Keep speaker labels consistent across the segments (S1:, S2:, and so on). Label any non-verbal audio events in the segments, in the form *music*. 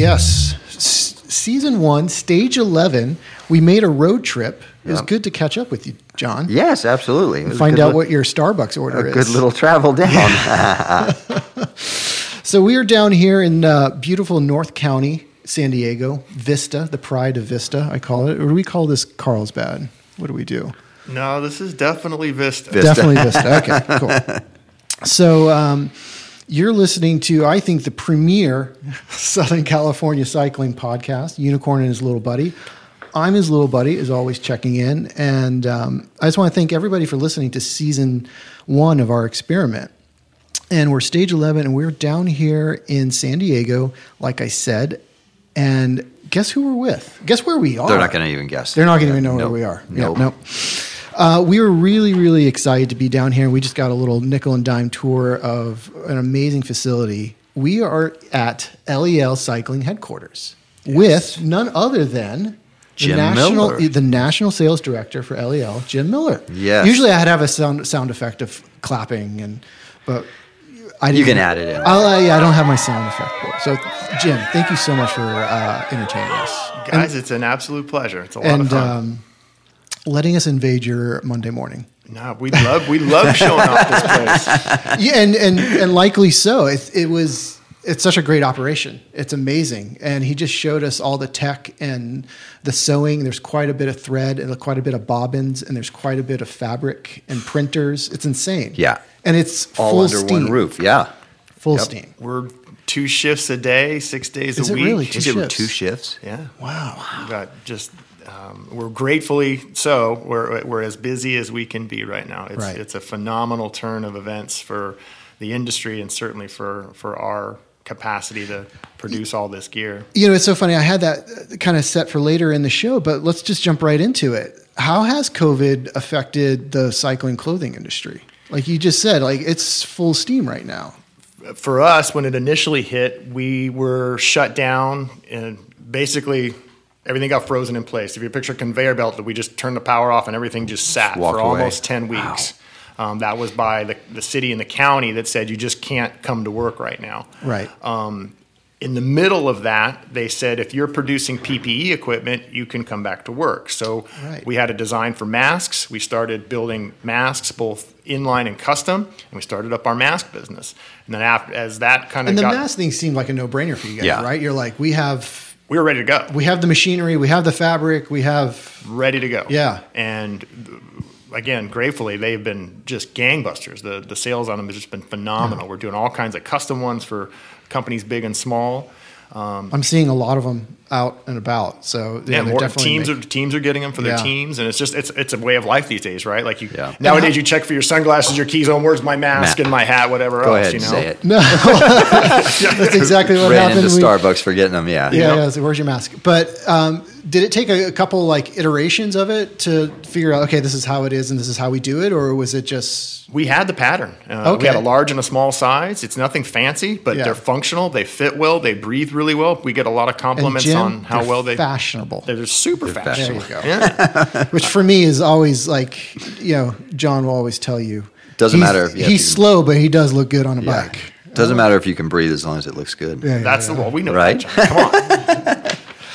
S1: Boom, you're in.
S2: Yes.
S1: Yes. S- season one, stage 11. We made a road trip. It was
S2: Yep.
S1: good to catch up with you, John.
S2: Yes, absolutely. It was a
S1: Find
S2: good
S1: out
S2: li-
S1: what your Starbucks order is.
S2: a
S1: is.
S2: good little travel down. *laughs*
S1: So we are down here in uh, beautiful North County, San Diego, Vista, the pride of Vista, I call it. Or do we call this Carlsbad? What do we do?
S3: No, this is definitely Vista.
S2: Vista.
S1: Definitely Vista. Okay, cool. *laughs* So um, you're listening to, I think, the premier Southern California cycling podcast, Unicorn and his little buddy. I'm his little buddy, is always checking in. And um, I just want to thank everybody for listening to season one of our experiment. And we're stage 11, and we're down here in San Diego, like I said. And guess who we're with? Guess where we are?
S2: They're not going to even guess.
S1: They're not going to even know
S2: Nope.
S1: where we are.
S2: Nope.
S1: Nope. nope. Uh, we were really, really excited to be down here. We just got a little nickel and dime tour of an amazing facility. We are at Eliel Cycling headquarters with none other than the
S2: Jim
S1: national,
S2: Miller.
S1: the national sales director for Eliel, Jim Miller.
S2: Yes.
S1: Usually, I'd have a sound sound effect of clapping, and but I didn't.
S2: You can add it in.
S1: I'll, uh, yeah, I don't have my sound effect. board. So, Jim, thank you so much for uh, entertaining us.
S3: Guys, it's an absolute pleasure. It's a lot
S1: and
S3: of fun.
S1: um, letting us invade your Monday morning.
S3: no, we love we love showing off this place. *laughs*
S1: Yeah, and and and likely so. It, it was. It's such a great operation. It's amazing, and he just showed us all the tech and the sewing. There's quite a bit of thread and quite a bit of bobbins, and there's quite a bit of fabric and printers. It's insane.
S2: Yeah.
S1: and it's
S2: All
S1: full
S2: under
S1: steam.
S2: one roof. Yeah.
S1: Full
S2: Yep.
S1: steam.
S3: We're two shifts a day, six days
S1: Is
S3: a
S1: it
S3: week.
S1: really? Two
S2: Is it
S1: shifts.
S2: two shifts?
S3: Yeah.
S1: Wow.
S3: We've got just um, we're gratefully so we're we're as busy as we can be right now. It's
S1: Right.
S3: it's a phenomenal turn of events for the industry and certainly for for our capacity to produce all this gear.
S1: You know, it's so funny. I had that kind of set for later in the show, but let's just jump right into it. How has COVID affected the cycling clothing industry? Like you just said, like it's full steam right now.
S3: for us, when it initially hit, we were shut down and basically everything got frozen in place. If you picture a conveyor belt that we just turned the power off and everything just sat
S2: Walked
S3: for
S2: away.
S3: almost 10 weeks. Um, that was by the, the city and the county that said you just can't come to work right now.
S1: Right.
S3: Um, in the middle of that, they said if you're producing PPE equipment, you can come back to work. So
S1: Right.
S3: we had a design for masks. We started building masks, both inline and custom, and we started up our mask business. And then after, as that kind of
S1: and the
S3: got,
S1: mask thing seemed like a no-brainer for you guys,
S2: Yeah.
S1: right? You're like, we have
S3: we were ready to go,
S1: we have the machinery, we have the fabric, we have
S3: ready to go.
S1: Yeah.
S3: And uh, again, gratefully, they've been just gangbusters. The the sales on them has just been phenomenal. We're doing all kinds of custom ones for companies big and small.
S1: I'm seeing a lot of them out and about. So yeah,
S3: Yeah, more
S1: definitely
S3: teams
S1: make-
S3: are teams are getting them for their
S1: Yeah.
S3: teams, and it's just it's it's a way of life these days, right? Like you
S2: Yeah.
S3: nowadays, you check for your sunglasses, your keys on. Where's my mask
S2: Ma-
S3: and my hat, whatever
S2: Go
S3: else.
S2: ahead
S3: you know,
S2: say it.
S1: No, *laughs* that's exactly what
S2: Ran
S1: happened.
S2: into
S1: We-
S2: Starbucks for getting them. Yeah.
S1: yeah,
S3: know?
S1: yeah. So where's your mask? But um, did it take a, a couple like iterations of it to figure out? Okay, this is how it is, and this is how we do it, or was it just
S3: We had the pattern. Uh,
S1: Okay.
S3: We had a large and a small size. It's nothing fancy, but
S1: Yeah.
S3: they're functional. They fit well. They breathe really well. We get a lot of compliments
S1: Jim,
S3: on how well
S1: they're
S3: well they.
S1: fashionable?
S3: They're super
S2: They're
S3: fashionable.
S1: There you go.
S3: Yeah. *laughs*
S1: Which for me is always like, you know, John will always tell you.
S2: Doesn't
S1: he's-
S2: matter if you
S1: he's
S2: to-
S1: slow, but he does look good on a
S2: Yeah.
S1: bike.
S2: Doesn't matter if you can breathe as long as it looks good.
S1: Yeah, yeah,
S3: That's
S1: yeah.
S3: the well, we know
S2: Right?
S3: that. John. Come on. *laughs*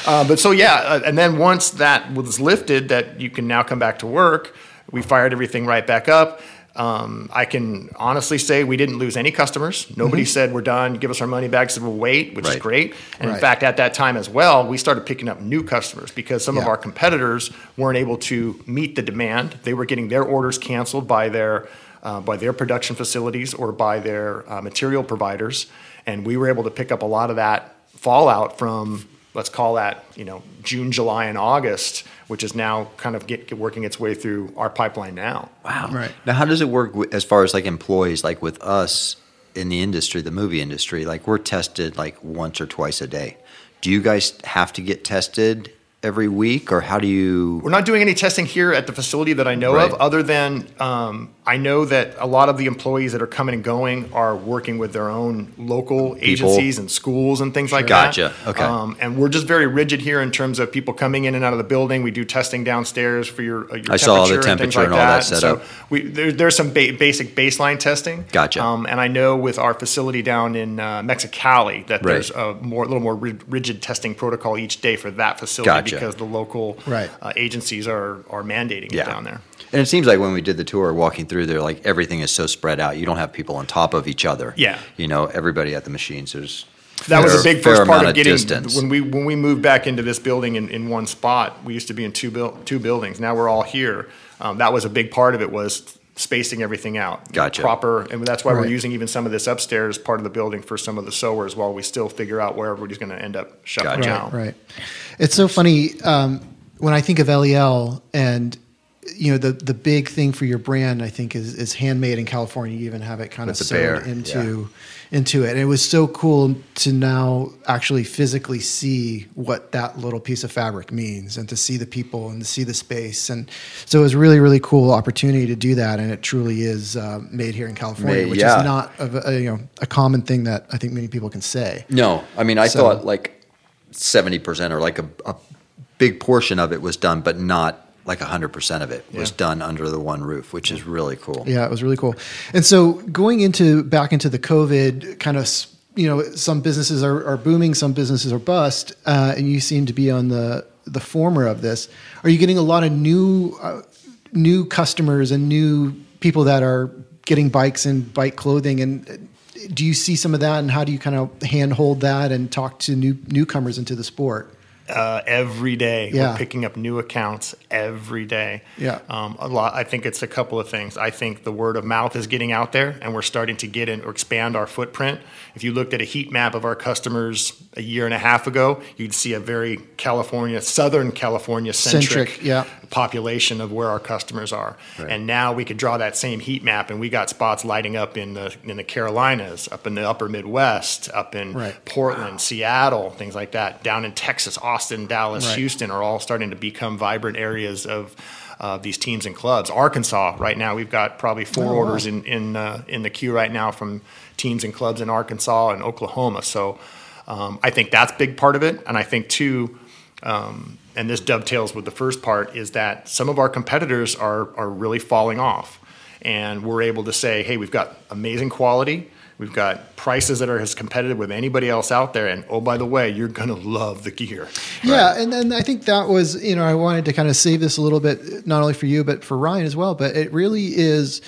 S3: uh, but so yeah, uh, and then once that was lifted, that you can now come back to work. We fired everything right back up. Um, I can honestly say we didn't lose any customers. Nobody
S1: Mm-hmm.
S3: said we're done. Give us our money back. Said we'll wait, which is great. And
S1: Right.
S3: in fact, at that time as well, we started picking up new customers because some of our competitors weren't able to meet the demand. They were getting their orders canceled by their uh, by their production facilities or by their uh, material providers, and we were able to pick up a lot of that fallout from let's call that you know June, July, and August, which is now kind of get, get working its way through our pipeline now.
S2: Wow.
S1: Right.
S2: Now, how does it work wi- as far as like employees, like with us in the industry, the movie industry? Like we're tested like once or twice a day. Do you guys have to get tested every week, or how do you?
S3: We're not doing any testing here at the facility that I know
S2: Right.
S3: of, other than um, I know that a lot of the employees that are coming and going are working with their own local agencies and schools and things like
S2: Gotcha.
S3: that. Gotcha.
S2: Okay.
S3: Um, and we're just very rigid here in terms of people coming in and out of the building. We do testing downstairs for your, uh, your
S2: I saw the
S3: temperature and things like
S2: and all that
S3: that.
S2: set up.
S3: So we, there, there's some ba- basic baseline testing.
S2: Gotcha.
S3: Um, and I know with our facility down in uh, Mexicali that
S2: Right.
S3: there's a more, little more rigid testing protocol each day for that facility
S2: Gotcha.
S3: Because the local
S1: Right.
S3: uh, agencies are, are mandating
S2: Yeah.
S3: it down there.
S2: And it seems like when we did the tour, walking through there, like everything is so spread out. You don't have people on top of each other.
S3: Yeah.
S2: You know, everybody at the machines. There's
S3: That was a big first part of getting
S2: distance.
S3: when we when we moved back into this building in, in one spot. We used to be in two buil- two buildings. Now we're all here. Um, that was a big part of it was spacing everything out.
S2: Gotcha.
S3: Proper, and that's why
S1: Right.
S3: we're using even some of this upstairs part of the building for some of the sewers while we still figure out where everybody's going to end up shuffling
S2: Gotcha.
S3: out.
S1: Right. It's so funny um, when I think of Eliel and you know the the big thing for your brand I think is is handmade in California. You even have it kind
S2: With
S1: of
S2: bear,
S1: sewn into into it. And it was so cool to now actually physically see what that little piece of fabric means and to see the people and to see the space. And so it was a really really cool opportunity to do that. And it truly is uh, made here in California,
S2: Made-
S1: which
S2: yeah.
S1: is not a, a, you know a common thing that I think many people can say.
S2: No, I mean, I
S1: So-
S2: thought like seventy percent or like a, a big portion of it was done, but not like hundred percent of it was
S3: Yeah.
S2: done under the one roof, which is really cool.
S1: Yeah, it was really cool. And so going into back into the COVID kind of, you know, some businesses are, are booming, some businesses are bust, uh, and you seem to be on the the former of this. Are you getting a lot of new uh, new customers and new people that are getting bikes and bike clothing and uh, do you see some of that and how do you kind of handhold that and talk to new newcomers into the sport?
S3: Uh, every day.
S1: Yeah.
S3: We're picking up new accounts every day.
S1: Yeah.
S3: Um, a lot. I think it's a couple of things. I think the word of mouth is getting out there, and we're starting to get in or expand our footprint. If you looked at a heat map of our customers a year and a half ago, you'd see a very California, Southern California centric,
S1: Centric, yeah.
S3: Population of where our customers are. And now we could draw that same heat map, and we got spots lighting up in the in the Carolinas, up in the Upper Midwest, up in
S1: Right.
S3: Portland, Seattle, things like that. Down in Texas, Austin, Dallas,
S1: Right.
S3: Houston are all starting to become vibrant areas of uh, these teams and clubs. Arkansas, right now, we've got probably four
S1: Oh, wow.
S3: orders in in uh, in the queue right now from teams and clubs in Arkansas and Oklahoma. So um, I think that's a big part of it, and I think too. Um, and this dovetails with the first part is that some of our competitors are are really falling off, and we're able to say, hey, we've got amazing quality. We've got prices that are as competitive with anybody else out there, and oh by the way, you're gonna love the gear.
S1: Yeah, and then I think that was, you know, I wanted to kind of save this a little bit, not only for you, but for Ryan as well. But it really is,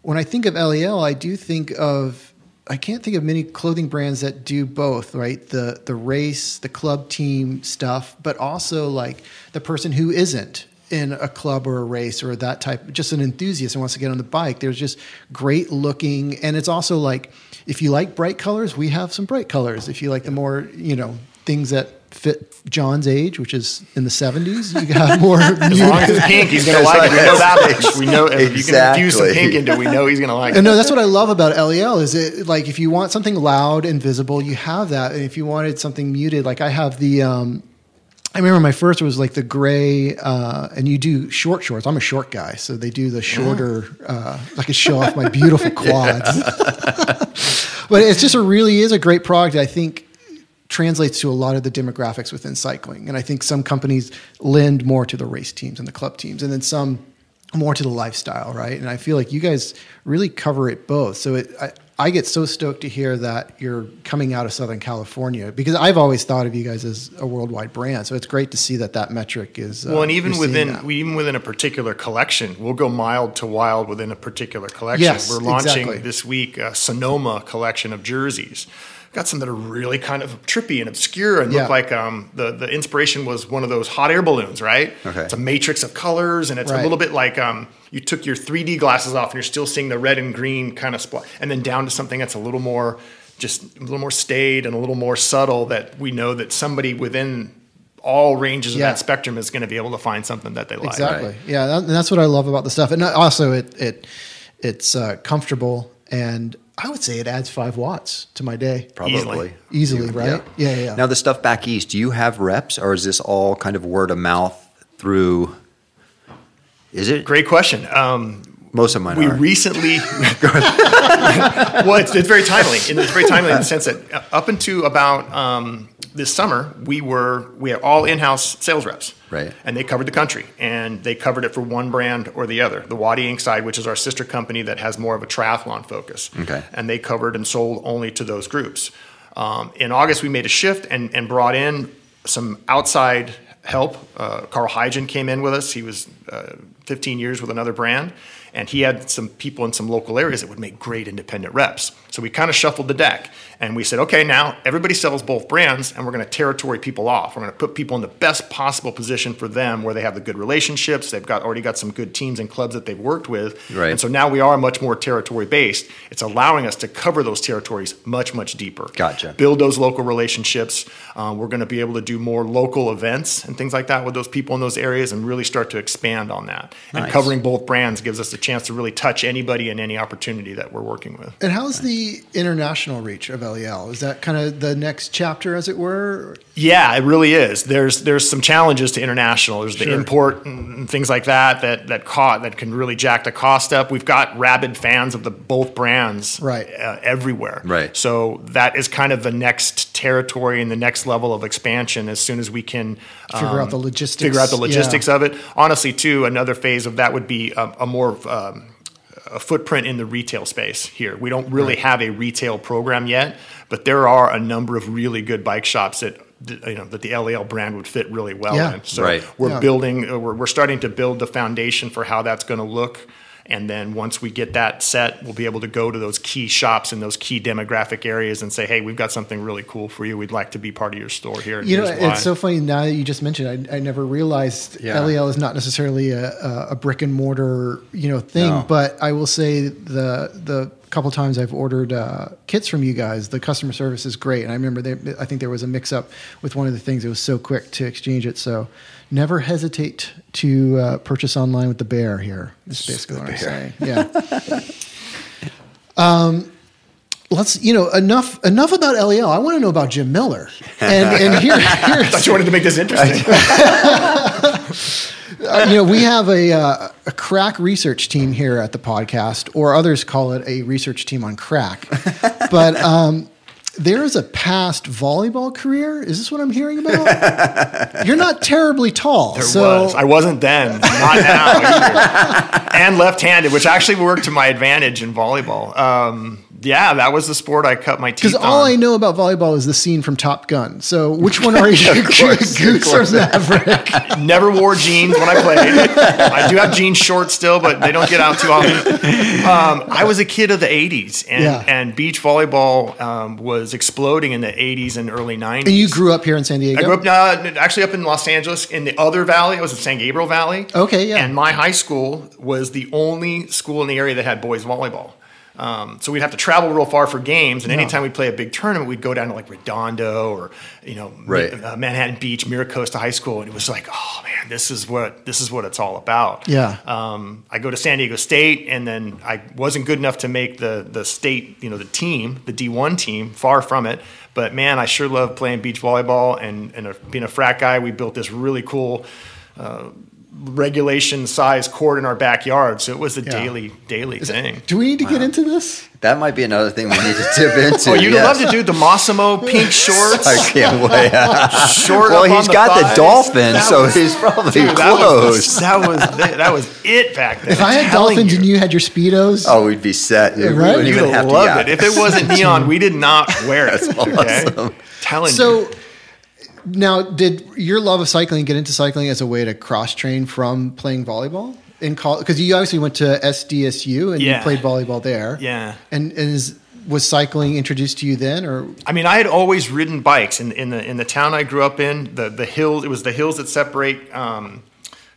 S1: when I think of Eliel, I do think of, I can't think of many clothing brands that do both, right? The the race, the club team stuff, but also like the person who isn't in a club or a race or that type, just an enthusiast and wants to get on the bike. There's just great looking, and it's also like, if you like bright colors, we have some bright colors. If you like the more, you know, things that fit John's age, which is in the 70s, you have more. *laughs*
S3: As long as it's pink, he's gonna like it. We know that much. We know if you can infuse some pink into it, we know he's gonna like
S1: and
S3: it.
S1: no, that's what I love about Eliel is it like if you want something loud and visible, you have that. And if you wanted something muted, like I have the um I remember my first was like the gray uh and you do short shorts. I'm a short guy, so they do the shorter uh I could show off my beautiful *laughs* quads. *laughs* but it's just a really is a great product. I think translates to a lot of the demographics within cycling. And I think some companies lend more to the race teams and the club teams, and then some more to the lifestyle, right? And I feel like you guys really cover it both. So it, I, I get so stoked to hear that you're coming out of Southern California because I've always thought of you guys as a worldwide brand. So it's great to see that that metric is.
S3: Well,
S1: uh,
S3: and even within we, even within a particular collection, we'll go mild to wild within a particular collection.
S1: Yes,
S3: We're launching
S1: exactly.
S3: this week a Sonoma collection of jerseys. Got some that are really kind of trippy and obscure and
S1: Yeah.
S3: look like um, the the inspiration was one of those hot air balloons, right?
S2: Okay.
S3: It's a matrix of colors, and it's
S1: Right.
S3: a little bit like um, you took your 3D glasses off and you're still seeing the red and green kind of spot, and then down to something that's a little more just a little more staid and a little more subtle that we know that somebody within all ranges of
S1: Yeah.
S3: that spectrum is going to be able to find something that they like.
S1: Exactly.
S2: Right.
S1: Yeah, that, and that's what I love about the stuff. And also, it it it's uh, comfortable, and I would say it adds five watts to my day.
S2: Probably.
S3: Easily.
S1: Easily, right? Yeah, yeah, yeah.
S2: Now the stuff back east, do you have reps, or is this all kind of word of mouth through? Is it?
S3: Great question. Um,
S2: Most of mine
S3: we
S2: are.
S3: recently *laughs* *laughs* well it's, it's very timely and it's very timely in the sense that uh, up into about um, this summer we were we had all in-house sales reps
S2: Right.
S3: and they covered the country and they covered it for one brand or the other the Wattie Ink side which is our sister company that has more of a triathlon focus
S2: Okay.
S3: and they covered and sold only to those groups um, in august we made a shift and, and brought in some outside help uh, carl hygen came in with us he was uh, 15 years with another brand and he had some people in some local areas that would make great independent reps. So we kind of shuffled the deck and we said, okay, now everybody sells both brands and we're going to territory people off. We're going to put people in the best possible position for them where they have the good relationships. They've got already got some good teams and clubs that they've worked with.
S2: Right.
S3: And so now we are much more territory based. It's allowing us to cover those territories much, much deeper.
S2: Gotcha.
S3: Build those local relationships. Um, we're going to be able to do more local events and things like that with those people in those areas and really start to expand on that. And covering both brands gives us a chance to really touch anybody and any opportunity that we're working with.
S1: and how's the international reach of Eliel? Is that kind of the next chapter, as it were?
S3: Yeah, it really is. There's there's some challenges to international. There's the
S1: Sure.
S3: import and things like that that that caught that can really jack the cost up. We've got rabid fans of the both brands
S1: Right.
S3: uh, everywhere.
S2: Right.
S3: So that is kind of the next territory and the next level of expansion. As soon as we can
S1: Figure out the logistics.
S3: figure out the
S1: Yeah.
S3: logistics of it. Honestly, too, another phase of that would be a, a more um, a footprint in the retail space here. We don't really have a retail program yet, but there are a number of really good bike shops that you know that the Eliel brand would fit really well
S1: Yeah.
S3: in. So
S2: Right.
S3: we're
S1: Yeah.
S3: building, uh, we're, we're starting to build the foundation for how that's going to look. And then once we get that set, we'll be able to go to those key shops in those key demographic areas and say, "Hey, we've got something really cool for you. We'd like to be part of your store here."
S1: You know,
S3: why."
S1: it's so funny now that you just mentioned. I, I never realized
S2: Yeah.
S1: Eliel is not necessarily a, a, a brick and mortar, you know, thing.
S2: No.
S1: But I will say the the couple times I've ordered uh, kits from you guys, the customer service is great. And I remember they, I think there was a mix up with one of the things. It was so quick to exchange it. So never hesitate to uh, purchase online with the bear. here. Is basically what I'm saying. Yeah. *laughs* um, let's you know enough enough about Eliel. I want to know about Jim Miller. And *laughs* and here here's
S3: thought you wanted to make this interesting. *laughs*
S1: uh, you know, we have a, uh, a crack research team here at the podcast, or others call it a research team on crack. *laughs* But um, there is a past volleyball career. Is this what I'm hearing about? You're not terribly tall,
S3: There
S1: so
S3: was. I wasn't then, not now and left-handed, which actually worked to my advantage in volleyball. Um, yeah, that was the sport I cut my teeth
S1: because all. I know about volleyball is the scene from Top Gun. So which one are *laughs* you,
S2: course,
S1: Goose or. Maverick? *laughs*
S3: Never wore jeans when I played. I do have jeans shorts still, but they don't get out too often. Um, I was a kid of the '80s, and,
S1: Yeah.
S3: and beach volleyball um, was exploding in the '80s and early '90s.
S1: And you grew up here in San Diego.
S3: I grew up uh, actually up in Los Angeles in the other valley. I was in San Gabriel Valley.
S1: Okay, yeah.
S3: And my high school was the only school in the area that had boys volleyball. Um, so we'd have to travel real far for games, and anytime we'd play a big tournament, we'd go down to like Redondo or you know
S2: Right.
S3: uh, Manhattan Beach, Mira Costa High School, and it was like, oh man, this is what this is what it's all about.
S1: Yeah.
S3: Um, I go to San Diego State, and then I wasn't good enough to make the the state, you know, the team, the D1 team. Far from it, but man, I sure love playing beach volleyball and and a, being a frat guy. We built this really cool. Uh, regulation size court in our backyard so it was a
S1: Yeah.
S3: daily daily thing
S1: Do we need to get into this?
S2: That might be another thing we need to dip *laughs* into.
S3: oh you'd
S2: yes.
S3: love to do the Massimo pink *laughs* shorts
S2: I can't wait. *laughs*
S3: short
S2: well,
S3: up on
S2: he's
S3: the
S2: got the
S3: thighs.
S2: dolphin,
S3: That
S2: so
S3: was-
S2: he's probably
S3: dude, that
S2: close.
S3: was, that was that was it back then
S1: If I
S3: I'm
S1: had dolphins
S3: you.
S1: and you had your speedos,
S2: oh, we'd be set. We
S1: right?
S2: wouldn't
S3: You'd
S2: even
S3: have
S2: have to. yeah.
S3: it. If it wasn't neon, we did not wear it. Okay? Telling you.
S1: So now, did your love of cycling get into cycling as a way to cross train from playing volleyball in college? Because you obviously went to SDSU and you played volleyball there.
S3: Yeah.
S1: And, and is, was cycling introduced to you then, or
S3: I mean, I had always ridden bikes in, in the in the town I grew up in. The the hills. It was the hills that separate um,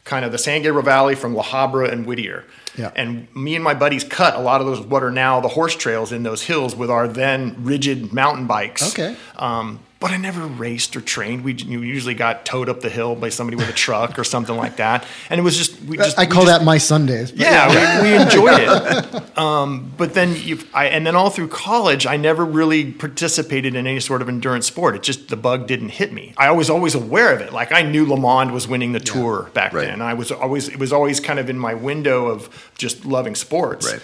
S3: kind of the San Gabriel Valley from La Habra and Whittier.
S1: Yeah.
S3: And me and my buddies cut a lot of those what are now the horse trails in those hills with our then rigid mountain bikes.
S1: Okay.
S3: Um, but I never raced or trained. We you usually got towed up the hill by somebody with a truck or something like that, and it was just we just
S1: I
S3: we
S1: call
S3: just-
S1: that my Sundays. but
S3: yeah, we, we enjoyed it. *laughs* Um, but then you, I, and then all through college, I never really participated in any sort of endurance sport. It just the bug didn't hit me. I was always aware of it. Like I knew LeMond was winning the tour back
S2: Right.
S3: then. I was always it was always kind of in my window of just loving sports.
S2: Right.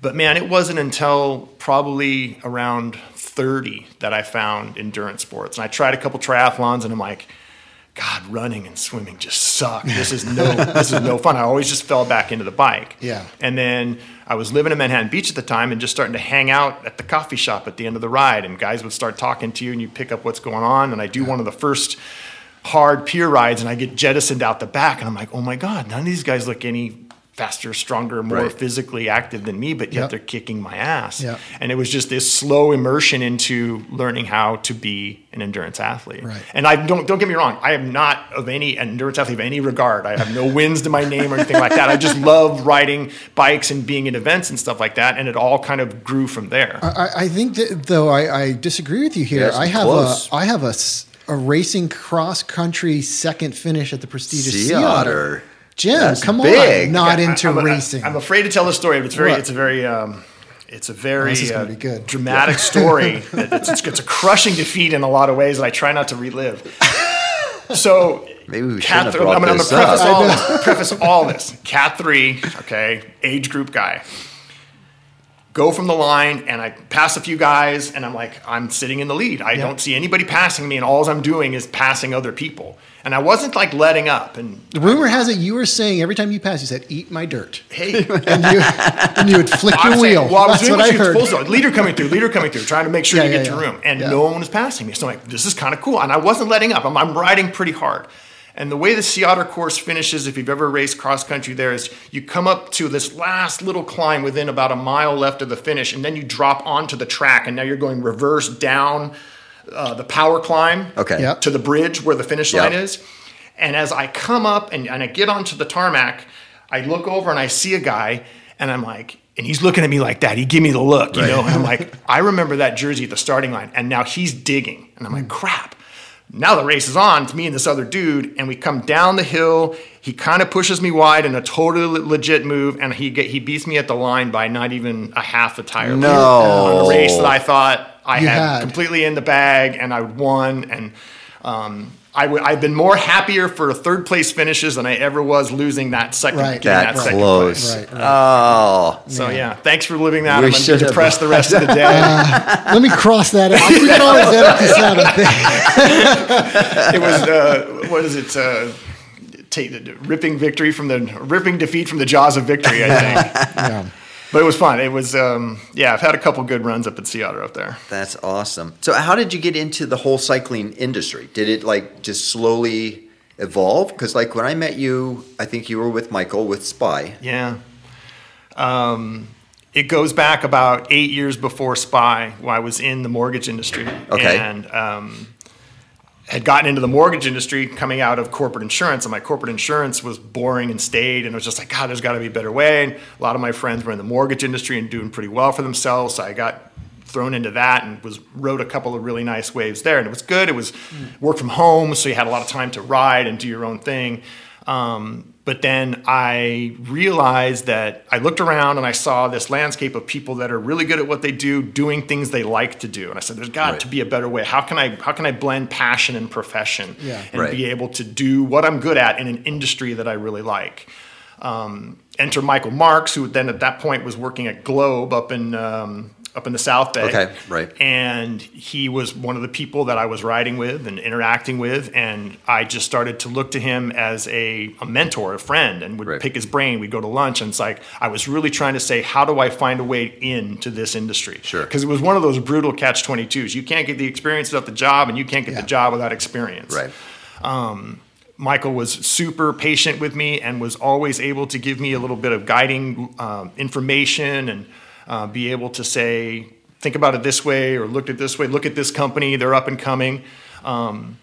S3: But man, it wasn't until probably around 30 that I found endurance sports. And I tried a couple triathlons and I'm like, God, running and swimming just suck. This is no *laughs* this is no fun. I always just fell back into the bike.
S1: Yeah.
S3: And then I was living in Manhattan Beach at the time and just starting to hang out at the coffee shop at the end of the ride. And guys would start talking to you and you pick up what's going on. And I do one of the first hard pier rides and I get jettisoned out the back and I'm like, oh my God, none of these guys look any faster, stronger, more
S2: Right.
S3: physically active than me, but yet
S1: Yep.
S3: they're kicking my ass.
S1: Yep.
S3: And it was just this slow immersion into learning how to be an endurance athlete.
S1: Right.
S3: And I don't don't get me wrong, I am not of any endurance athlete of any regard. I have no wins to my name or anything like that. I just *laughs* love riding bikes and being in events and stuff like that. And it all kind of grew from there.
S1: I, I think that though I, I disagree with you here.
S2: Yeah,
S1: I have
S2: close.
S1: a I have a, s- a racing cross country second finish at the prestigious
S2: Sea
S1: Sea
S2: Otter.
S1: Otter. Jim,
S2: That's
S1: come
S2: big.
S1: on, not
S3: Yeah,
S1: into
S3: I'm, I'm-
S1: racing.
S3: I'm afraid to tell the story, but it's very,
S1: What?
S3: it's a very, um, it's a very
S1: this is gonna
S3: uh,
S1: be good.
S3: dramatic story. *laughs* It's, it's, it's a crushing defeat in a lot of ways that I try not to relive. So *laughs*
S2: Maybe we shouldn't have brought
S3: I'm gonna, I'm gonna preface
S2: up.
S3: all this. Preface all this. Cat three, okay, age group guy. Go from the line, and I pass a few guys, and I'm like, I'm sitting in the lead. I
S1: Yeah.
S3: don't see anybody passing me, and all I'm doing is passing other people. And I wasn't like letting up. And
S1: the rumor has it you were saying every time you passed, you said, "Eat my dirt,"
S3: hey, *laughs*
S1: and you and you would flick your
S3: saying,
S1: wheel.
S3: well, I was
S1: That's
S3: doing
S1: what
S3: what,
S1: I heard.
S3: Leader coming through, leader coming through, trying to make sure
S1: Yeah,
S3: you
S1: yeah,
S3: get to
S1: yeah.
S3: room. And no one was passing me. So I'm like, this is kind of cool. And I wasn't letting up. I'm, I'm riding pretty hard. And the way the Sea Otter course finishes, if you've ever raced cross country there, is you come up to this last little climb within about a mile left of the finish, and then you drop onto the track, and now you're going reverse down uh, the power climb
S2: Okay.
S1: Yep.
S3: to the bridge where the finish
S2: Yep.
S3: line is. And as I come up and, and I get onto the tarmac, I look over and I see a guy, and I'm like, and he's looking at me like that. He give me the look, you know. And I'm like, *laughs* I remember that jersey at the starting line, and now he's digging, and I'm like, crap. Now the race is on. It's me and this other dude, and we come down the hill. He kind of pushes me wide in a totally legit move, and he get, he beats me at the line by not even a half a tire.
S2: No.
S3: on a race that I thought I had,
S1: had.
S3: completely in the bag, and I won. And um, I w- I've been more happier for third place finishes than I ever was losing that second.
S1: Right.
S2: That
S3: that second
S2: close.
S3: place.
S1: Right,
S2: Oh.
S3: So yeah, thanks for living that.
S2: We
S3: I'm gonna
S2: should
S3: be the rest of the day.
S1: Let me cross that out. We can always edit this out. *laughs*
S3: It was uh, what is it? Uh, take the ripping victory from the ripping defeat from the jaws of victory. I think,
S1: Yeah.
S3: But it was fun. It was um, yeah. I've had a couple good runs up at Sea Otter up there.
S2: That's awesome. So, how did you get into the whole cycling industry? Did it like just slowly evolve? Because, like, when I met you, I think you were with Michael with Spy.
S3: Yeah. Um, it goes back about eight years before Spy, when I was in the mortgage industry.
S2: Okay.
S3: And um, had gotten into the mortgage industry coming out of corporate insurance, and my corporate insurance was boring and staid, and it was just like, God, there's got to be a better way. And a lot of my friends were in the mortgage industry and doing pretty well for themselves, so I got thrown into that and was rode a couple of really nice waves there, and it was good. It was work from home, so you had a lot of time to ride and do your own thing. Um, but then I realized that I looked around and I saw this landscape of people that are really good at what they do, doing things they like to do. And I said, "There's got
S2: Right.
S3: to be a better way. How can I how can I blend passion and profession
S1: Yeah.
S3: and
S2: Right.
S3: be able to do what I'm good at in an industry that I really like?" Um, enter Michael Marks, who then at that point was working at Globe up in um, up in the South Bay.
S2: Okay, right.
S3: And he was one of the people that I was riding with and interacting with, and I just started to look to him as a, a mentor, a friend, and would
S2: Right.
S3: pick his brain. We'd go to lunch, and it's like I was really trying to say, how do I find a way into this industry?
S2: Sure.
S3: Because it was one of those brutal catch twenty twos. You can't get the experience without the job, and you can't get
S1: Yeah.
S3: the job without experience.
S2: Right.
S3: Michael was super patient with me and was always able to give me a little bit of guiding um, information and uh, be able to say, think about it this way or look at this way, look at this company, they're up and coming. Um,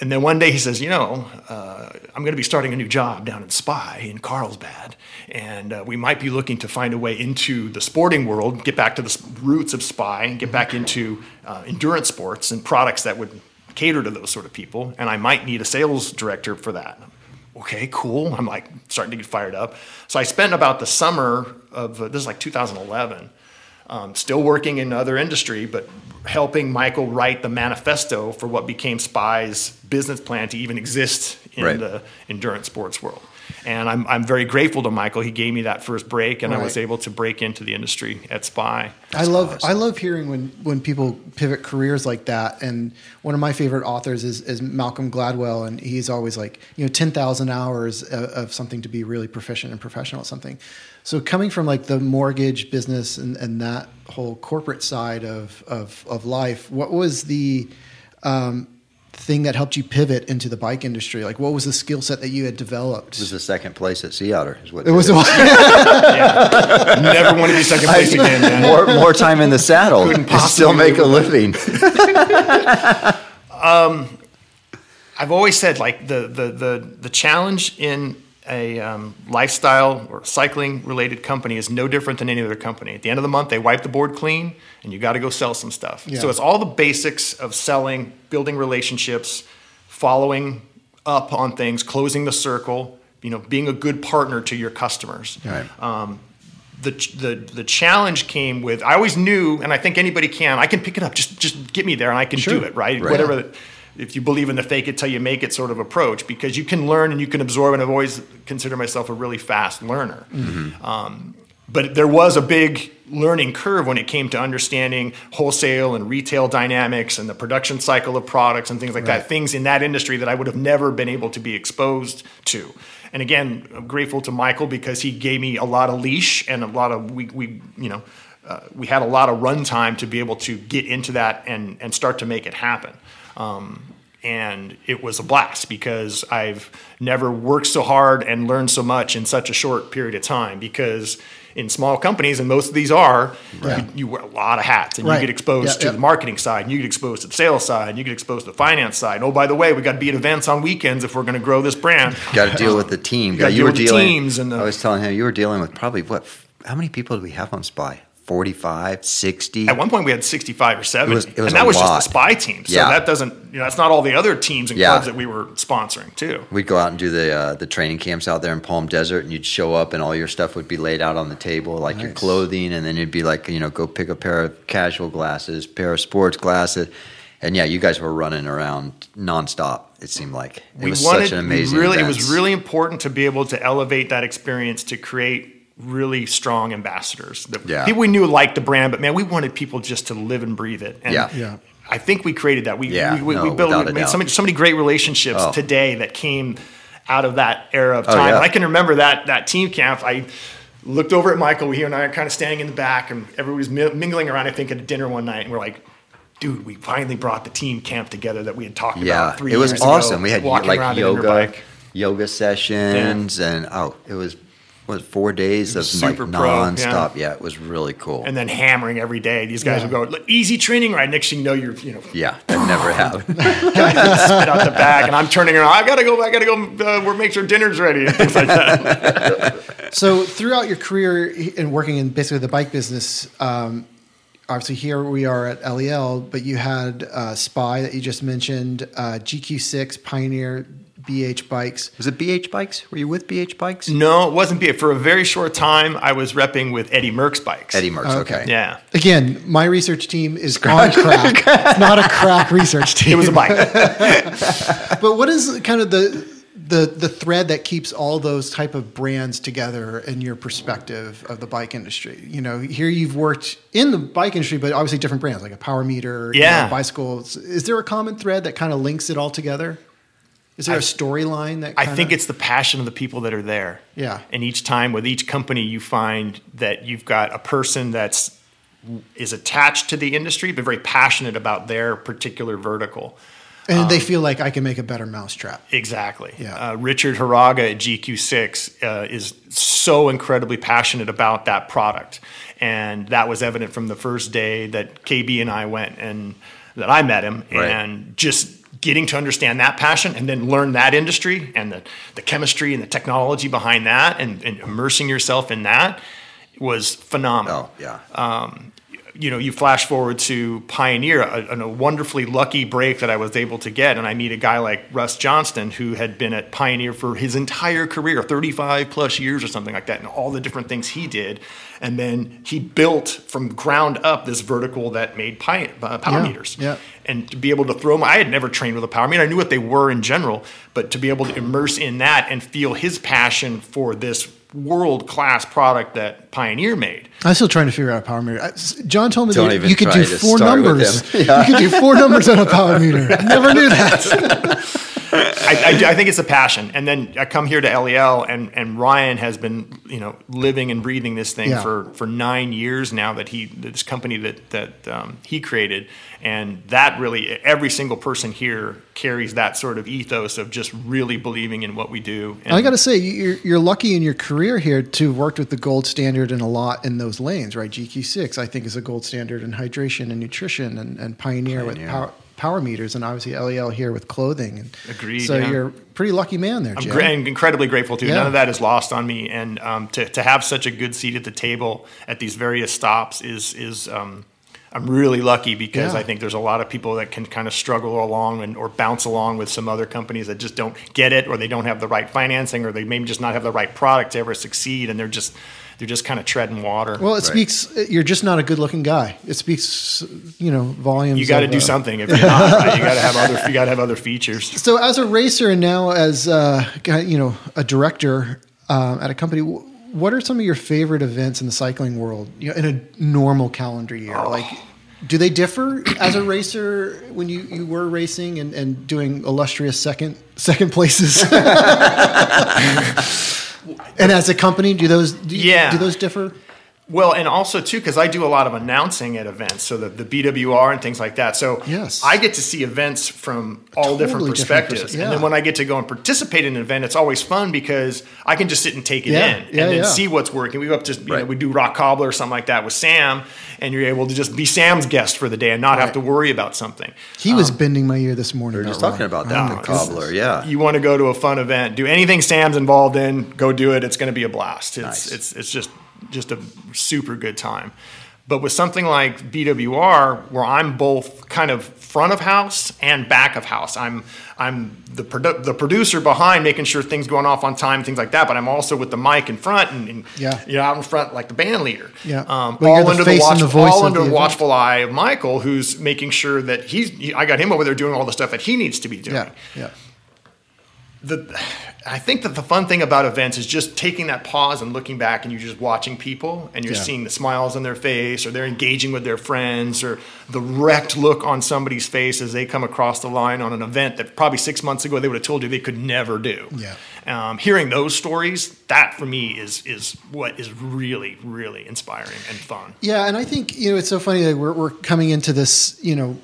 S3: And then one day he says, you know, uh, I'm going to be starting a new job down in Spy in Carlsbad, and uh, we might be looking to find a way into the sporting world, get back to the roots of Spy, and get back into uh, endurance sports and products that would cater to those sort of people. And I might need a sales director for that. Okay, cool. *laughs* I'm like starting to get fired up. So I spent about the summer of uh, this is like 2011 um, still working in other industry, but helping Michael write the manifesto for what became Spy's business plan to even exist in
S2: Right.
S3: the endurance sports world. And I'm, I'm very grateful to Michael. He gave me that first break, and I was able to break into the industry at Spy.
S1: I love I love hearing when when people pivot careers like that. And one of my favorite authors is, is Malcolm Gladwell, and he's always like you know ten thousand hours of, of something to be really proficient and professional at something. So coming from like the mortgage business and, and that whole corporate side of of, of life, what was the um, thing that helped you pivot into the bike industry? Like what was the skill set that you had developed?
S2: This is the second place at Sea Otter. Is what
S1: it was *laughs*
S3: Never want to be second place again, man.
S2: more more time in the saddle
S3: Couldn't
S2: still make a living. *laughs*
S3: Um, I've always said like the the the, the challenge in a um, lifestyle or cycling related company is no different than any other company. At the end of the month, they wipe the board clean, and you got to go sell some stuff.
S1: Yeah.
S3: So it's all the basics of selling, building relationships, following up on things, closing the circle. You know, being a good partner to your customers.
S2: Right.
S3: Um, the, the the challenge came with I always knew, and I think anybody can. I can pick it up. Just just get me there, and I can
S1: Sure.
S3: do it. Right.
S2: Right.
S3: Whatever. the- If you believe in the fake it till you make it sort of approach, because you can learn and you can absorb, and I've always considered myself a really fast learner. Um, but there was a big learning curve when it came to understanding wholesale and retail dynamics and the production cycle of products and things like
S1: Right.
S3: that. Things in that industry that I would have never been able to be exposed to. And again, I'm grateful to Michael because he gave me a lot of leash and a lot of we, we you know uh, we had a lot of runtime to be able to get into that and and start to make it happen. Um, and it was a blast because I've never worked so hard and learned so much in such a short period of time. Because in small companies, and most of these are,
S1: Right.
S3: you, you wear a lot of hats, and
S1: Right.
S3: you get exposed
S1: Yeah,
S3: to
S1: yeah.
S3: the marketing side, and you get exposed to the sales side, and you get exposed to the finance side. And oh, by the way, we got to be at events on weekends if we're going to grow this brand.
S2: Got to deal with the team.
S3: gotta
S2: you
S3: deal
S2: were
S3: with the
S2: dealing.
S3: teams and the-
S2: I was telling him you were dealing with probably what? How many people do we have on Spy? 45, 60?
S3: At one point, we had 65 or 70,
S2: was- it was
S3: and that
S2: a
S3: was
S2: lot.
S3: just the spy team. So
S2: Yeah.
S3: that doesn't, you know, that's not all the other teams and
S2: Yeah.
S3: clubs that we were sponsoring too.
S2: We'd go out and do the uh, the training camps out there in Palm Desert, and you'd show up, and all your stuff would be laid out on the table, like your clothing, and then you'd be like you know, go pick a pair of casual glasses, pair of sports glasses, and yeah, you guys were running around nonstop. It seemed like it
S3: we
S2: was
S3: wanted
S2: such an amazing.
S3: really it was really important to be able to elevate that experience to create really strong ambassadors that
S2: Yeah.
S3: people we knew liked the brand but man we wanted people just to live and breathe it and
S2: Yeah.
S1: Yeah.
S3: i think we created that we
S2: Yeah,
S3: we, we,
S2: no,
S3: we built we made so many, so many great relationships
S2: Oh.
S3: today that came out of that era of
S2: Oh,
S3: time
S2: yeah.
S3: and i can remember that that team camp i looked over at michael he and i are kind of standing in the back and everybody's mingling around i think at a dinner one night and we're like Dude, we finally brought the team camp together that we had talked
S2: Yeah,
S3: about three years ago.
S2: it was awesome.
S3: ago,
S2: we had
S3: walking
S2: like
S3: around
S2: yoga, yoga sessions, and oh, it was what four days of
S3: was
S2: like
S3: super pro,
S2: nonstop. Yeah. it was really cool.
S3: and then hammering every day. These guys
S1: Yeah.
S3: would go easy training, right? Next thing you know, you're you know
S2: yeah, that never *laughs* happened.
S3: spit out the back, and I'm turning around. I gotta go. I gotta go. Uh, we're make sure dinner's ready and things like that. *laughs*
S1: So throughout your career in working in basically the bike business, um, obviously here we are at Eliel, but you had uh, Spy that you just mentioned, uh, GQ6, Pioneer, BH Bikes.
S2: Was it BH Bikes? Were you with BH Bikes?
S3: no, it wasn't. BH. for a very short time. I was repping with Eddie Merckx bikes.
S2: Eddie Merckx.
S1: Okay.
S2: Okay.
S3: Yeah,
S1: Again, my research team is on crack. *laughs* it's not a crack research team. *laughs*
S3: it was a bike. *laughs*
S1: But what is kind of the the the thread that keeps all those type of brands together in your perspective of the bike industry? You know, here you've worked in the bike industry, but obviously different brands like a Power Meter, you
S3: Yeah.
S1: know, bicycles. Is there a common thread that kind of links it all together? Is there a
S3: I-
S1: storyline that
S3: I
S1: kinda-
S3: think it's the passion of the people that are there.
S1: Yeah.
S3: And each time with each company, you find that you've got a person that's is attached to the industry, but very passionate about their particular vertical.
S1: and
S3: um,
S1: they feel like I can make a better mousetrap.
S3: Exactly.
S1: Yeah.
S3: Uh, Richard Haraga at GQ6 uh, is so incredibly passionate about that product, and that was evident from the first day that KB and I went and that I met him,
S2: Right.
S3: and just getting to understand that passion and then learn that industry and the, the chemistry and the technology behind that and, and immersing yourself in that was phenomenal.
S2: Oh, yeah.
S3: Um, you know, you flash forward to Pioneer, a, a, wonderfully lucky break that I was able to get, and I meet a guy like Russ Johnston who had been at Pioneer for his entire career, 35 plus years or something like that, and all the different things he did, and then he built from ground up this vertical that made uh, power
S1: yeah,
S3: meters.
S1: Yeah.
S3: And to be able to throw them, I had never trained with a power meter. I knew what they were in general, but to be able to immerse in that and feel his passion for this world class product that Pioneer made.
S1: I'm still trying to figure out a power meter. John told me
S2: Don't
S1: that you could do four numbers. *laughs*
S2: Yeah.
S1: You could do four numbers on a power meter. I never knew that. *laughs* *laughs*
S3: I, I, I think it's a passion. And then I come here to Eliel, and, and Ryan has been, you know, living and breathing this thing
S1: Yeah.
S3: for, for nine years now. That he this company that that um, he created, and that really every single person here carries that sort of ethos of just really believing in what we do. And
S1: I got to say, you're, you're lucky in your career here to have worked with the gold standard in a lot in those lanes, right? GQ6, I think, is a gold standard in hydration and nutrition, and, and Pioneer, with
S2: Pioneer.
S1: power, power meters, and obviously Eliel here with clothing. And
S3: Agreed,
S1: So
S3: yeah.
S1: you're a pretty lucky man there,
S3: I'm gra- incredibly grateful too.
S1: Yeah.
S3: None of that is lost on me, and um, to to have such a good seat at the table at these various stops is is. Um, I'm really lucky because
S1: Yeah.
S3: I think there's a lot of people that can kind of struggle along and or bounce along with some other companies that just don't get it, or they don't have the right financing, or they maybe just not have the right product to ever succeed, and they're just they're just kind of treading water.
S1: Well, it
S2: Right.
S1: speaks. You're just not a good-looking guy. It speaks, you know, volumes.
S3: you got to do
S1: uh,
S3: something if *laughs* you're not. Right? You got to have other you got to have other features.
S1: So, as a racer and now as uh, you know a director um, at a company, what are some of your favorite events in the cycling world? You know, in a normal calendar year,
S3: Oh.
S1: like. Do they differ as a racer when you, you were racing and, and doing illustrious second second places? *laughs* *laughs* and as a company, do those do,
S3: Yeah.
S1: do those differ?
S3: Well, and also too, because I do a lot of announcing at events, so the, the BWR and things like that. So
S1: Yes.
S3: I get to see events from all
S1: totally
S3: different
S1: different
S3: perspectives.
S1: perse-
S3: And then when I get to go and participate in an event, it's always fun because I can just sit and take it
S1: Yeah,
S3: in and
S1: yeah,
S3: then
S1: yeah.
S3: see what's working. We go up to you know, we do rock cobbler or something like that with Sam, and you're able to just be Sam's guest for the day and not have to worry about something.
S1: He was um, bending my ear this morning.
S2: We were just talking
S1: Ron.
S2: about
S1: Oh
S2: that
S1: my
S2: with
S1: goodness.
S2: Cobbler. Yeah.
S3: You want to go to a fun event, do anything Sam's involved in, go do it. It's going to be a blast. It's
S2: Nice.
S3: it's it's just just a super good time. But with something like BWR, where I'm both kind of front of house and back of house, I'm I'm the produ- the producer behind making sure things going off on time, things like that. But I'm also with the mic in front and, and
S1: Yeah.
S3: you know out in front like the band leader.
S1: Yeah.
S3: um,
S1: Well,
S3: all
S1: the
S3: under the watch,
S1: the
S3: all under
S1: the
S3: watchful eye of Michael, who's making sure that he's. he- I got him over there doing all the stuff that he needs to be doing
S1: Yeah, yeah.
S3: The I think that the fun thing about events is just taking that pause and looking back and you're just watching people and you're
S1: Yeah.
S3: seeing the smiles on their face or they're engaging with their friends or the wrecked look on somebody's face as they come across the line on an event that probably six months ago they would have told you they could never do.
S1: Yeah.
S3: Um, hearing those stories, that for me is is what is really really inspiring and fun.
S1: Yeah, and I think you know it's so funny that we're we're coming into this, you know,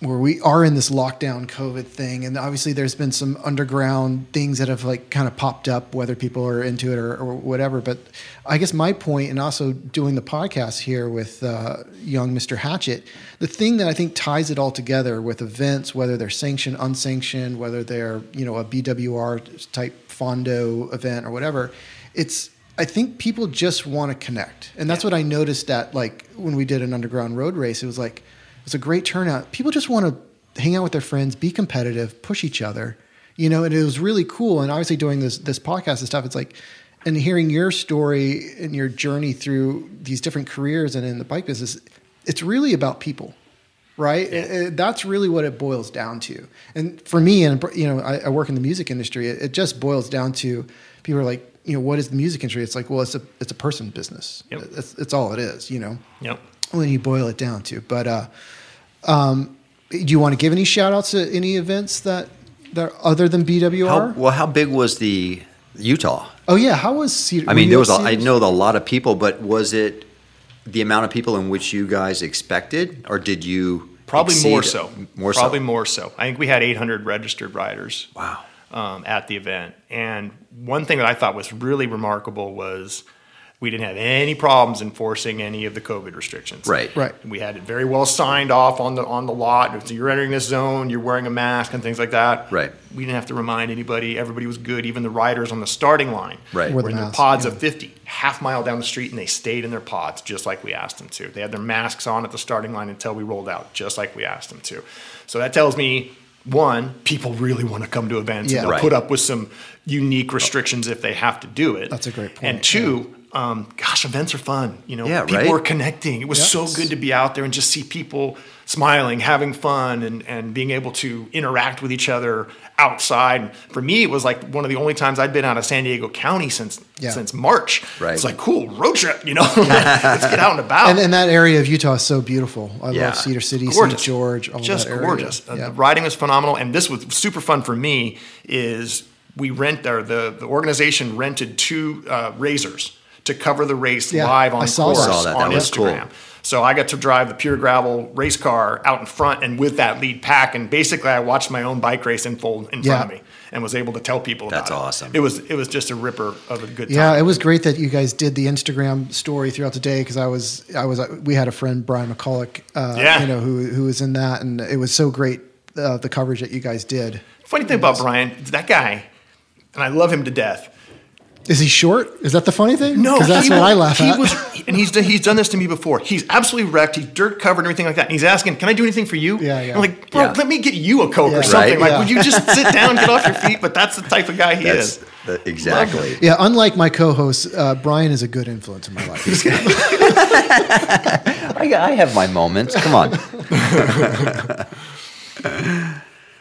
S1: where we are in this lockdown COVID thing, and obviously there's been some underground things that have like kind of popped up, whether people are into it or, or whatever. But I guess my point, and also doing the podcast here with uh, young Mr. Hatchet, the thing that I think ties it all together with events, whether they're sanctioned, unsanctioned, whether they're you know a BWR type Fondo event or whatever, it's I think people just want to connect, and that's what I noticed at like when we did an underground road race. It was like was a great turnout. People just want to hang out with their friends, be competitive, push each other, you know. And it was really cool. And obviously, doing this this podcast and stuff, it's like and hearing your story and your journey through these different careers and in the bike business, it's really about people right? It- it- that's really what it boils down to. And for me, and you know, I, I work in the music industry. It, it just boils down to people are like, you know, what is the music industry? It's like, well, it's a it's a person business.
S3: Yep.
S1: It's, it's all it is, you know,
S3: Yep.
S1: When you boil it down to. But uh, um, do you want to give any shout outs to any events that that are other than BWR?
S2: How, well, how big was the Utah?
S1: oh yeah, how was Cedar?
S2: I mean, there was a, I know a lot of people, but was it the amount of people in which you guys expected, or did you
S3: Probably more so.
S2: More
S3: Probably
S2: so.
S3: more so. I think we had 800 registered riders.
S2: Wow.
S3: um, at the event. And one thing that I thought was really remarkable was we didn't have any problems enforcing any of the COVID restrictions.
S2: Right.
S1: Right.
S3: We had it very well signed off on the on the lot. If you're entering this zone, you're wearing a mask and things like that.
S2: Right.
S3: We didn't have to remind anybody. Everybody was good. Even the riders on the starting line
S2: Right.
S1: Wore
S3: were
S1: the
S3: in their pods
S1: yeah.
S3: of 50, half mile down the street, and they stayed in their pods just like we asked them to. They had their masks on at the starting line until we rolled out, just like we asked them to. So that tells me. One, people really want to come to events.
S1: Yeah.
S3: and they'll
S2: Right.
S3: put up with some unique restrictions if they have to do it.
S1: That's a great point.
S3: point, And two, um, gosh, events are fun. You know,
S2: Yeah,
S3: people
S2: right.
S3: are connecting. It was so good to be out there and just see people smiling, having fun, and, and being able to interact with each other outside. For me, it was like one of the only times I'd been out of San Diego County since
S1: Yeah.
S3: since March.
S2: Right.
S3: It's like cool road trip. You know, *laughs* *laughs* let's get out and about.
S1: And, and that area of Utah is so beautiful. I
S2: Yeah.
S1: love Cedar City,
S3: gorgeous.
S1: St. George, all
S3: just
S1: that area.
S3: gorgeous. Uh. The riding was phenomenal, and this was super fun for me. Is we rent or the the organization rented two uh, razors to cover the race
S1: Yeah,
S3: live on
S1: I saw
S3: course
S1: that.
S2: Saw that.
S3: on
S2: That was cool.
S3: Instagram. So I got to drive the pure gravel race car out in front and with that lead pack, and basically I watched my own bike race unfold in front of me and was able to tell people about
S2: That's
S3: it.
S2: That's awesome.
S3: It was it was just a ripper of a good time.
S1: Yeah, it was great that you guys did the Instagram story throughout the day because I was, I was, we had a friend Brian McCulloch, uh,
S3: Yeah.
S1: you know, who who was in that, and it was so great uh, the coverage that you guys did.
S3: Funny thing about Brian, that guy, and I love him to death.
S1: Is he short? Is that the funny thing?
S3: No,
S1: because that's
S3: he
S1: what I laugh
S3: he
S1: at.
S3: Was, and he's done, he's done this to me before. He's absolutely wrecked. He's dirt covered and everything like that. And he's asking, "Can I do anything for you?"
S1: Yeah, yeah.
S3: I'm like, bro,
S2: Yeah.
S3: let me get you a coke
S1: Yeah.
S3: or something.
S2: Right.
S3: Like,
S1: Yeah.
S3: would you just sit *laughs* down, get off your feet? But that's the type of guy he
S2: That's
S3: is.
S2: the- exactly.
S1: yeah, unlike my co-host, uh, Brian is a good influence in my life. *laughs*
S2: I, I have my moments. Come on. *laughs*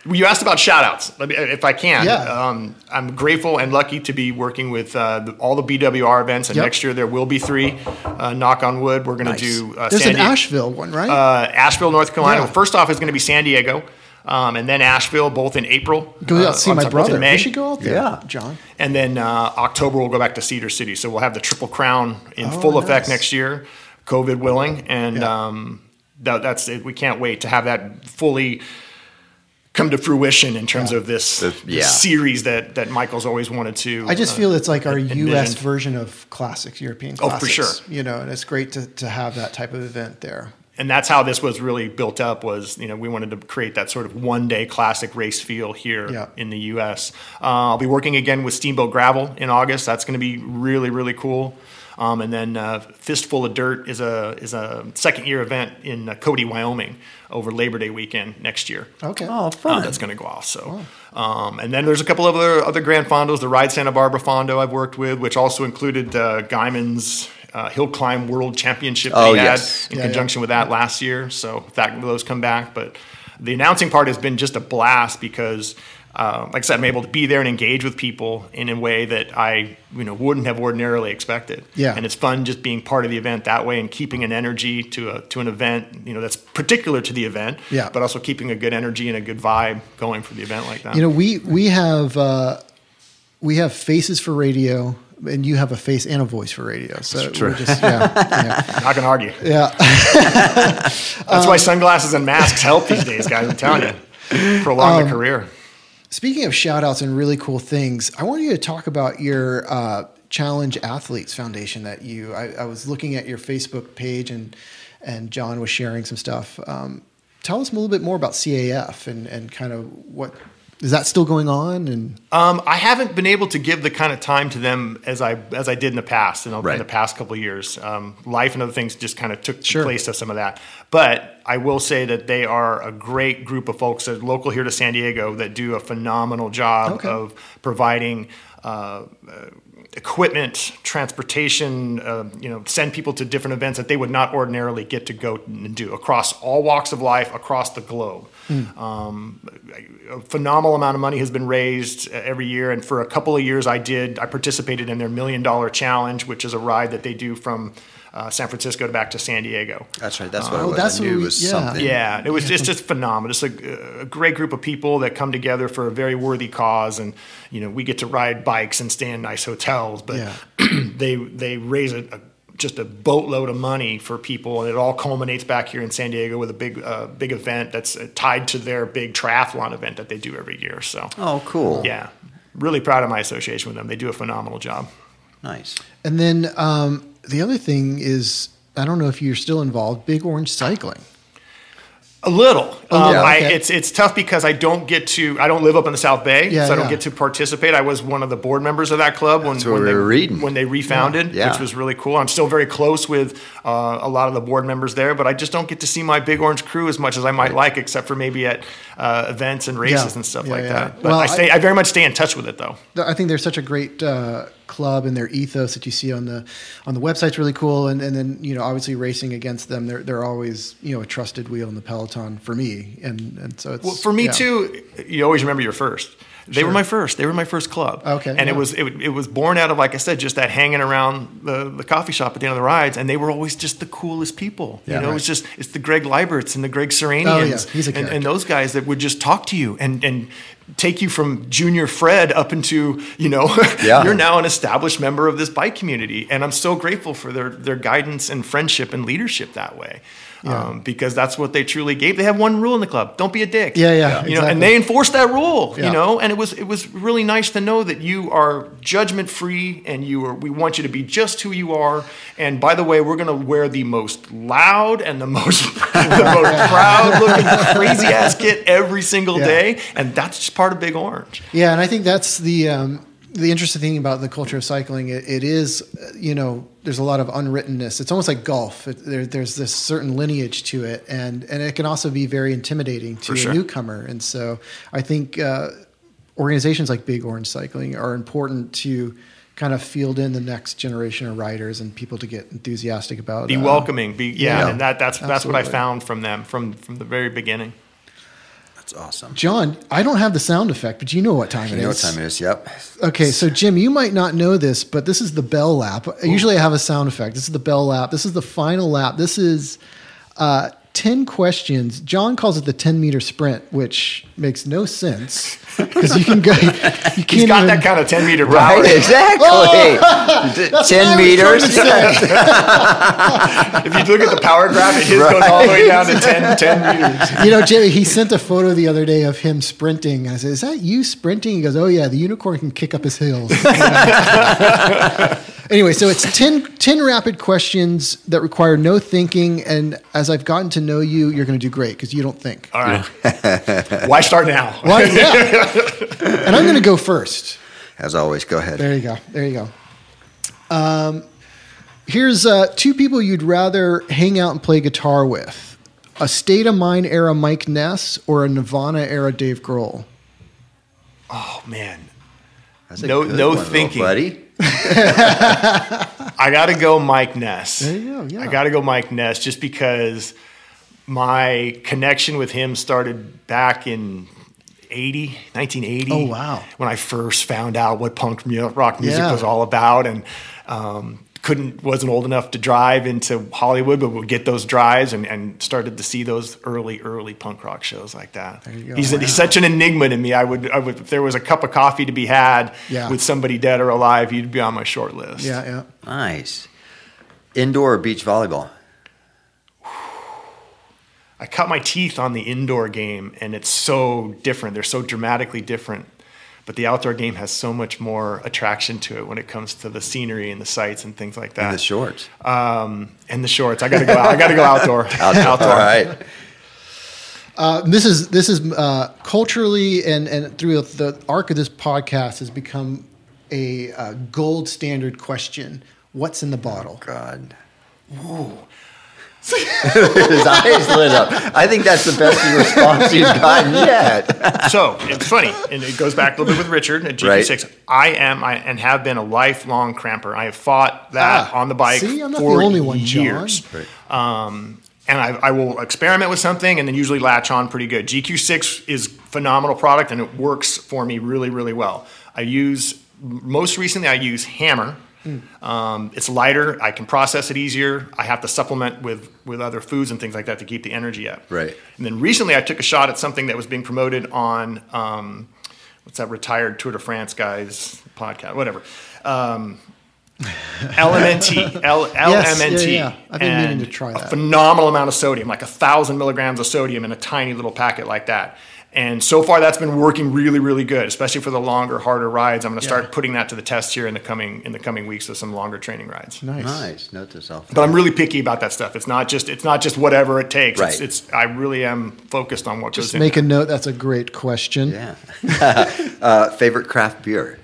S3: Well, You asked about shout outs. Me, if I can.
S1: Yeah.
S3: Um, I'm grateful and lucky to be working with uh, the, all the BWR events. And
S1: Yep.
S3: next year there will be three. Uh, knock on wood. We're going
S2: Nice.
S3: to do uh,
S1: There's
S3: San
S1: an
S3: Diego-
S1: Asheville one, right?
S3: uh, Asheville, North Carolina.
S1: Yeah.
S3: Well, first off is going to be San Diego. Um, and then Asheville, both in April.
S1: go
S3: uh,
S1: see my
S3: top-
S1: brother.
S3: May.
S1: We should go out there,
S2: Yeah.
S1: John.
S3: And then uh, October we'll go back to Cedar City. So we'll have the Triple Crown in
S1: Oh,
S3: full effect next year, COVID willing, and
S1: Yeah.
S3: um, that, that's it. We can't wait to have that fully come to fruition in terms
S1: Yeah.
S3: of this,
S2: The-
S3: this
S2: yeah.
S3: series that that Michael's always wanted to.
S1: I just
S3: uh,
S1: feel it's like our
S3: envisioned.
S1: U.S. version of classics, European
S3: Oh, for sure.
S1: You know, and it's great to, to have that type of event there.
S3: and that's how this was really built up was you know we wanted to create that sort of one day classic race feel here
S1: Yeah.
S3: in the us uh, i'll be working again with steamboat gravel in august that's going to be really really cool um, and then uh, fistful of dirt is a is a second year event in uh, cody wyoming over labor day weekend next year
S1: Okay.
S2: Oh,
S3: uh,
S2: fun.
S3: that's going to go off. So, um, and then there's a couple of other other Grand Fondos. The Ride Santa Barbara Fondo I've worked with, which also included uh, Guyman's uh, Hill Climb World Championship
S2: Oh,
S3: they
S2: yes.
S3: had in
S1: Yeah, yeah.
S3: conjunction with that last year. So that those come back, but the announcing part has been just a blast because. Uh, like I said, I'm able to be there and engage with people in a way that I, you know, wouldn't have ordinarily expected.
S1: Yeah.
S3: and it's fun just being part of the event that way and keeping an energy to a to an event, you know, that's particular to the event.
S1: Yeah.
S3: but also keeping a good energy and a good vibe going for the event like that.
S1: You know, we we have uh, we have faces for radio, and you have a face and a voice for radio. So
S2: true.
S1: we're just yeah, yeah. *laughs*
S3: not gonna argue.
S1: yeah.
S3: That's
S1: Um,
S3: why sunglasses and masks help these days, guys. I'm telling you, prolong
S1: Um,
S3: the career.
S1: Speaking of shout outs and really cool things, I want you to talk about your uh, Challenge Athletes Foundation that you, I, I was looking at your Facebook page and, and John was sharing some stuff. Um, tell us a little bit more about CAF and, and kind of what, is that still going on? And
S3: Um, I haven't been able to give the kind of time to them as I as I did in the past, in, the-
S2: Right.
S3: in the past couple of years. Um, life and other things just kind of took
S1: Sure.
S3: place of some of that. But I will say that they are a great group of folks that are local here to San Diego that do a phenomenal job
S1: Okay.
S3: of providing. Uh, uh, equipment, transportation, uh, you know, send people to different events that they would not ordinarily get to go and do across all walks of life across the globe. Um, a phenomenal amount of money has been raised uh, every year, and for a couple of years, I did. I participated in their Million Dollar Challenge, which is a ride that they do from uh, San Francisco to back to San Diego.
S2: That's right. That's what
S1: Oh,
S2: it was.
S1: that's
S2: I knew
S1: what we-
S2: was
S1: yeah.
S2: something.
S3: Yeah, it was it's just phenomenal. It's a, a great group of people that come together for a very worthy cause, and you know we get to ride bikes and stay in nice hotels, but
S1: Yeah. *clears throat*
S3: they they raise a, a just a boatload of money for people, and it all culminates back here in San Diego with a big uh, big event that's uh, tied to their big triathlon event that they do every year. So
S2: Oh, cool.
S3: yeah, really proud of my association with them. They do a phenomenal job.
S2: Nice.
S1: And then um, the other thing is, I don't know if you're still involved. Big Orange Cycling.
S3: A little. Um,
S1: yeah,
S3: I, it's it's tough because I don't get to. I don't live up in the South Bay,
S1: Yeah,
S3: so I don't
S1: yeah.
S3: get to participate. I was one of the board members of that club when, when
S2: we
S3: they
S2: were reading.
S3: when they refounded,
S2: Yeah.
S3: which was really cool. I'm still very close with uh, a lot of the board members there, but I just don't get to see my Big Orange crew as much as I might like, except for maybe at uh, events and races
S1: Yeah.
S3: and stuff
S1: Yeah,
S3: like
S1: yeah.
S3: that. But
S1: Well,
S3: I
S1: I-
S3: stay. I, very much stay in touch with it though.
S1: I think they're such a great uh, club, and their ethos that you see on the on the website's really cool. And, and then you know, obviously racing against them, they're they're always you know a trusted wheel in the peloton for me. And and so it's
S3: Well, for me
S1: yeah.
S3: too, you always remember your first. They were my first. They were my first club.
S1: Okay,
S3: and
S1: yeah.
S3: it was it, it was born out of like I said, just that hanging around the, the coffee shop at the end of the rides, and they were always just the coolest people.
S2: Yeah,
S3: you know, it
S2: right.
S3: was just it's the Greg Liberts and the Greg Seranians
S1: Oh, yeah. He's a
S3: and, and those guys that would just talk to you and and take you from junior Fred up into you know *laughs*
S2: Yeah.
S3: you're now an established member of this bike community, and I'm so grateful for their their guidance and friendship and leadership that way.
S1: Yeah.
S3: Um, because that's what they truly gave. They have one rule in the club: don't be a dick
S1: Yeah, yeah,
S3: you know,
S1: exactly.
S3: and they enforced that rule,
S1: Yeah.
S3: you know, and it was it was really nice to know that you are judgment free and you are we want you to be just who you are. And by the way, we're going to wear the most loud and the most *laughs* the most *laughs* proud looking crazy ass kit every single
S1: Yeah.
S3: day, and that's just part of Big Orange.
S1: Yeah, and I think that's the um, the interesting thing about the culture of cycling. It, it is, uh, you know, there's a lot of unwrittenness. It's almost like golf. It, there, there's this certain lineage to it, and and it can also be very intimidating to
S3: For
S1: a newcomer. And so I think uh, organizations like Big Orange Cycling are important to kind of field in the next generation of riders and people to get enthusiastic about.
S3: Be
S1: uh,
S3: welcoming, be yeah,
S1: yeah.
S3: and that that's that's what I found from them from from the very beginning.
S2: That's awesome.
S1: John, I don't have the sound effect, but you know what time it is.
S2: You know what time it is? Yep.
S1: Okay, so Jim, you might not know this, but this is the bell lap. Usually I have a sound effect. This is the bell lap. This is the final lap. This is uh, 10 questions. John calls it the 10 meter sprint, which makes no sense because you can go, you *laughs* can't
S3: He's got
S1: even,
S3: that kind of ten meter power.
S2: Right, exactly. Oh!
S1: what I
S2: Ten meters.
S1: trying to say. *laughs*
S3: If you look at the power graph, his goes all the way down to 10, 10 meters.
S1: you know, Jimmy, he sent a photo the other day of him sprinting. I said, Is that you sprinting? He goes, Oh, yeah, the unicorn can kick up his heels. *laughs* anyway, so it's 10, 10 rapid questions that require no thinking. And as I've gotten to know you, you're going to do great because you don't think.
S3: All right. Why start now?
S1: Why? Yeah. and I'm going to go first.
S2: As always, go ahead.
S1: There you go. There you go. Um, here's uh, two people you'd rather hang out and play guitar with a State of Mind era Mike Ness or a Nirvana era Dave Grohl.
S3: Oh man,
S2: That's a
S3: No-
S2: good
S3: no
S2: one,
S3: thinking.
S2: buddy. *laughs*
S3: I got to go Mike Ness.
S1: There you go, yeah.
S3: I got to go Mike Ness just because my connection with him started back in 80, 1980.
S1: Oh, wow.
S3: When I first found out what punk rock music
S1: Yeah.
S3: was all about and um, couldn't wasn't old enough to drive into Hollywood, but would get those drives and, and started to see those early, early punk rock shows like that.
S1: There you go.
S3: He's,
S1: Wow.
S3: he's such an enigma to me. I would, I would, if there was a cup of coffee to be had
S1: Yeah.
S3: with somebody dead or alive, he'd be on my short list.
S1: Yeah, yeah.
S2: Nice. Indoor beach volleyball?
S3: I cut my teeth on the indoor game, and it's so different. They're so dramatically different. But the outdoor game has so much more attraction to it when it comes to the scenery and the sights and things like that.
S2: And the shorts.
S3: Um, and the shorts. I got to go. Out. I got to go *laughs* outdoor.
S2: Outdoor. All right.
S1: Uh, this is this is uh, culturally and and through the arc of this podcast has become a uh, gold standard question. What's in the bottle?
S2: God. His eyes lit up. I think that's the best response he's gotten yet.
S3: so it's funny, and it goes back a little bit with Richard at GQ6. I am I, and have been a lifelong cramper. I have fought that
S1: Ah,
S3: on the bike
S1: see, I'm not
S3: for
S1: the only one, John.
S3: years. Um, and I, I will experiment with something and then usually latch on pretty good. GQ6 is phenomenal product and it works for me really, really well. I use most recently I use Hammer. Um, it's lighter. I can process it easier. I have to supplement with with other foods and things like that to keep the energy up.
S2: Right.
S3: And then recently I took a shot at something that was being promoted on um, what's that retired Tour de France guys podcast, whatever. Um, *laughs* LMNT, L,
S1: Yes, yeah,
S3: LMNT.
S1: yeah. I've been meaning to try
S3: A
S1: that.
S3: phenomenal amount of sodium, like a thousand milligrams of sodium in a tiny little packet like that. And so far, that's been working really, really good, especially for the longer, harder rides. I'm going to
S1: Yeah.
S3: start putting that to the test here in the coming in the coming weeks with some longer training rides.
S1: Nice.
S2: Nice. Note to self.
S3: But I'm really picky about that stuff. It's not just it's not just whatever it takes.
S2: Right.
S3: it's I really am focused on what
S1: Just
S3: goes Just
S1: make
S3: in.
S1: a note. That's a great question.
S2: Yeah. *laughs* uh, favorite craft beer.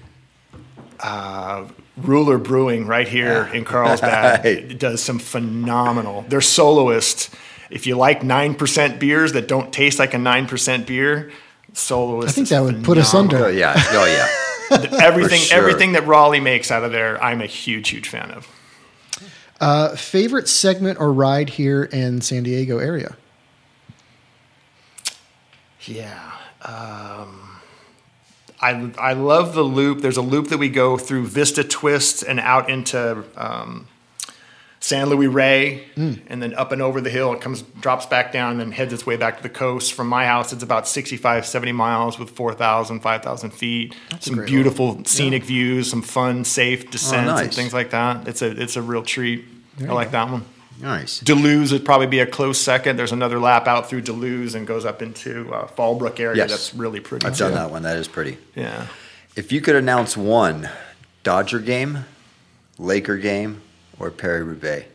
S3: Rouleur Brewing right here in Carlsbad *laughs*
S2: Right.
S3: does some phenomenal. Their soloist. If you like nine percent beers that don't taste like a nine percent beer, soloist.
S1: I think
S3: is
S1: that would put us under.
S2: Oh yeah. Oh yeah. *laughs*
S3: everything.
S2: Sure.
S3: Everything that Rouleur makes out of there, I'm a huge, huge fan of.
S1: Uh, favorite segment or ride here in San Diego area?
S3: Yeah. Um, I, I love the loop. There's a loop that we go through Vista Twist and out into um, San Luis Rey, and then up and over the hill. It comes, drops back down, and then heads its way back to the coast. From my house, it's about 65, 70 miles with 4,000, 5,000 feet.
S1: a
S3: some beautiful scenic views, some fun, safe descents, and
S2: nice.
S3: things like that. It's a, it's a real treat. I like that one.
S2: Nice.
S3: De Luz would probably be a close second. There's another lap out through De Luz and goes up into uh, Fallbrook area.
S2: Yes.
S3: That's really pretty.
S2: I've
S3: too.
S2: done that one. That is pretty.
S3: Yeah.
S2: If you could announce one Dodger game, Laker game, or Paris Roubaix,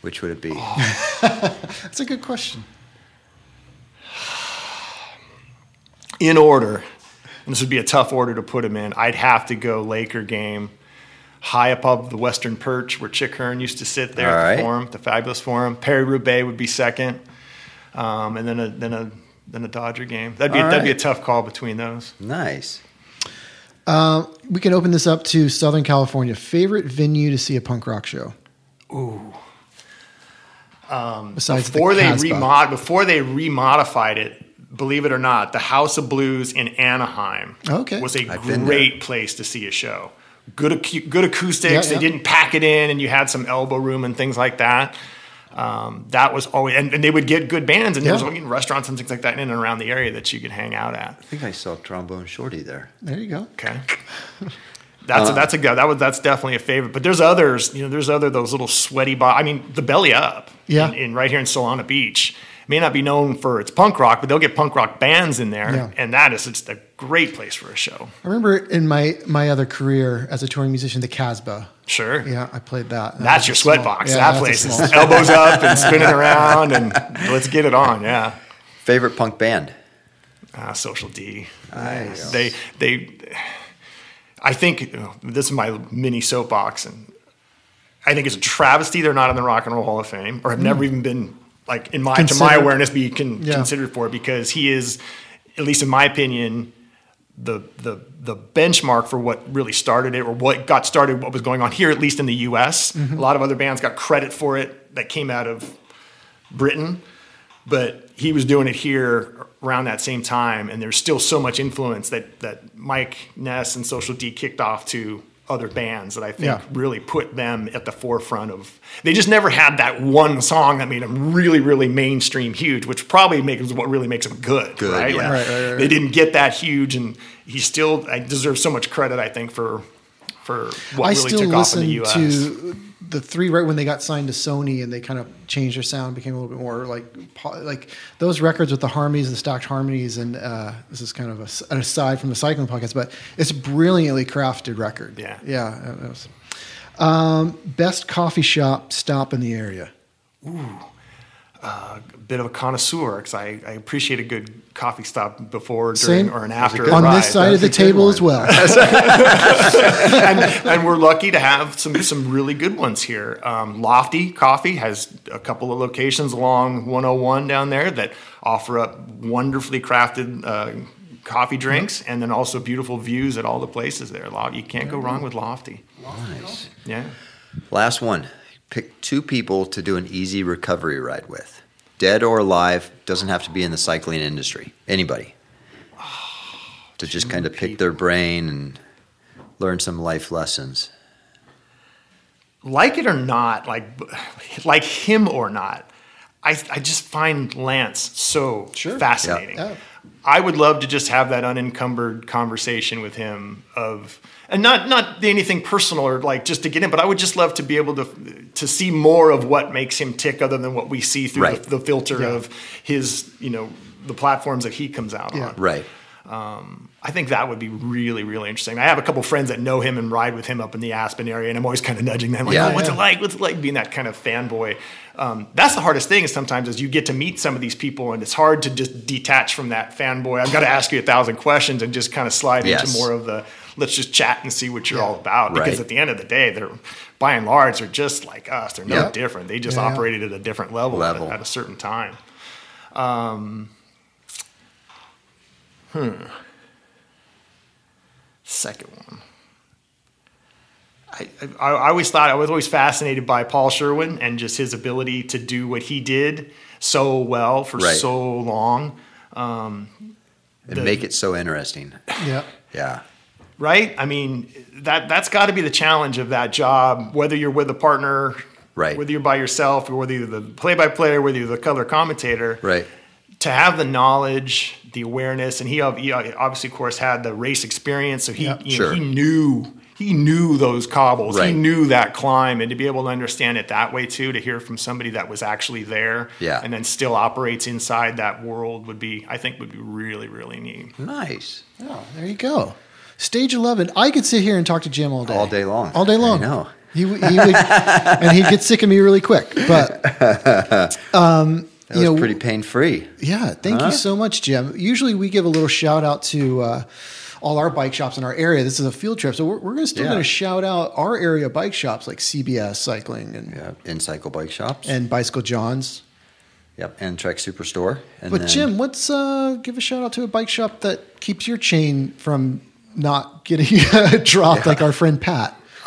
S2: which would it be? *laughs*
S1: That's a good question.
S3: In order, and this would be a tough order to put them in. I'd have to go Laker game, high above the Western Perch where Chick Hearn used to sit there
S2: All
S3: at
S2: right.
S3: the forum, the fabulous forum. Paris Roubaix would be second, um, and then a then a then a Dodger game. That'd be
S2: All
S3: that'd be a tough call between those.
S2: nice.
S1: Uh, we can open this up to Southern California. Favorite venue to see a punk rock show? Ooh. Um, Besides
S3: before
S1: the
S3: they
S1: Casbah.
S3: remod before they remodified it believe it or not the house of blues in anaheim
S1: Okay.
S3: was a
S2: I've
S3: great place to see a show good acu- good acoustics
S1: Yeah,
S3: they didn't pack it in and you had some elbow room and things like that um, that was always and, and they would get good bands and there was
S1: Yeah.
S3: you know, restaurants and things like that in and around the area that you could hang out at
S2: I think I saw Trombone Shorty there.
S1: There you go.
S3: Okay. That's a, that's a good that was that's definitely a favorite. But there's others, you know, there's other those little sweaty bo- I mean, the Belly Up,
S1: Yeah.
S3: in, in right here in Solana Beach, may not be known for its punk rock, but they'll get punk rock bands in there,
S1: Yeah.
S3: and that is just a great place for a show.
S1: I remember in my my other career as a touring musician, the Casbah.
S3: Sure.
S1: Yeah, I played that. That
S3: That's your
S1: was a
S3: sweat
S1: small-
S3: box.
S1: yeah,
S3: that place is elbows *laughs* up and spinning around, and let's get it on. Yeah.
S2: Favorite punk band?
S3: Ah, Social D.
S2: Nice.
S3: They they. I think you know, this is my mini soapbox, and I think it's a travesty they're not in the Rock and Roll Hall of Fame, or have never even been like in my to my awareness be con-
S1: Yeah.
S3: considered for it because he is, at least in my opinion, the the the benchmark for what really started it or what got started what was going on here at least in the US mm-hmm. a lot of other bands got credit for it that came out of Britain but he was doing it here around that same time and there's still so much influence that that Mike Ness and Social D kicked off to other bands that I think
S1: Yeah.
S3: really put them at the forefront of they just never had that one song that made them really really mainstream huge which probably makes what really makes them good,
S2: Good,
S3: right?
S2: yeah.
S3: Like,
S1: Right, right, right,
S3: they didn't get that huge and he still I deserves so much credit I think for for what
S1: I
S3: really
S1: still
S3: took off in the US
S1: to the three right when they got signed to Sony and they kind of changed their sound, became a little bit more like like those records with the harmonies and stacked harmonies. And uh, this is kind of a an aside from the cycling podcast, but it's a brilliantly crafted record.
S3: Yeah.
S1: yeah. was. Um, best coffee shop stop in the area.
S3: A bit of a connoisseur because I, I appreciate a good coffee stop before,
S1: Same.
S3: during, or an after
S1: On
S3: ride.
S1: this side of the table
S2: one.
S1: as well. *laughs* *laughs*
S3: and, and we're lucky to have some some really good ones here. Um, Lofty Coffee has a couple of locations along 101 down there that offer up wonderfully crafted uh, coffee drinks, and then also beautiful views at all the places there. Lo- You can't go wrong with Lofty.
S2: Nice.
S3: Yeah.
S2: Last one. Pick two people to do an easy recovery ride with. Dead or alive, doesn't have to be in the cycling industry. Anybody. To just kind of pick their brain and learn some life lessons.
S3: like it or not, like like him or not, I I just find Lance so
S1: Sure.
S3: fascinating. I would love to just have that unencumbered conversation with him of and not not anything personal or like just to get in, but I would just love to be able to to see more of what makes him tick other than what we see through
S2: Right.
S3: the, the filter
S1: Yeah.
S3: of his, you know, the platforms that he comes out
S1: Yeah.
S3: on.
S2: Right.
S3: I think that would be really, really interesting. I have a couple friends that know him and ride with him up in the Aspen area, and I'm always kind of nudging them, like,
S2: Yeah.
S3: oh, what's
S1: Yeah.
S3: it like? What's it like being that kind of fanboy? Um, that's the hardest thing is sometimes is you get to meet some of these people, and it's hard to just detach from that fanboy. I've got to ask you a thousand questions and just kind of slide
S2: Yes.
S3: into more of the let's just chat and see what you're
S1: Yeah.
S3: all about. Because
S2: Right.
S3: at the end of the day, they're by and large, they're just like us. They're no different. They just operated at a different level, at a- At, a, certain time. Um, hmm. Second one. I, I, I always thought I was always fascinated by Paul Sherwen and just his ability to do what he did so well for
S2: Right.
S3: so long.
S2: And
S3: The-
S2: make it so interesting.
S1: Yeah.
S2: Yeah.
S3: right? I mean, that that's got to be the challenge of that job. Whether you're with a partner,
S2: Right.
S3: Whether you're by yourself, or whether you're the play-by-play, whether you're the color commentator,
S2: Right.
S3: To have the knowledge, the awareness, and he, he uh, obviously, of course, had the race experience, so he
S1: Yeah.
S3: you know,
S2: Sure.
S3: he knew he knew those cobbles, he knew that climb, and to be able to understand it that way too, to hear from somebody that was actually there,
S2: Yeah.
S3: and then still operates inside that world would be, I think, would be really, really neat.
S2: Nice.
S1: Oh, there you go. Stage 11. I could sit here and talk to Jim all day.
S2: All day long.
S1: All day long.
S2: No.
S1: He, he would, *laughs* and he'd get sick of me really quick. But *laughs*
S2: That
S1: You
S2: was
S1: know,
S2: pretty pain free.
S1: yeah, thank you so much, Jim. Usually we give a little shout out to uh, all our bike shops in our area. This is a field trip. So we're, we're gonna still
S2: Yeah.
S1: going to shout out our area bike shops like CBS Cycling and,
S2: Yeah. In cycle bike shops.
S1: and Bicycle John's.
S2: yep. And Trek Superstore. And
S1: But
S2: then-
S1: Jim, let's uh, give a shout out to a bike shop that keeps your chain from not getting *laughs* dropped like our friend Pat. *laughs*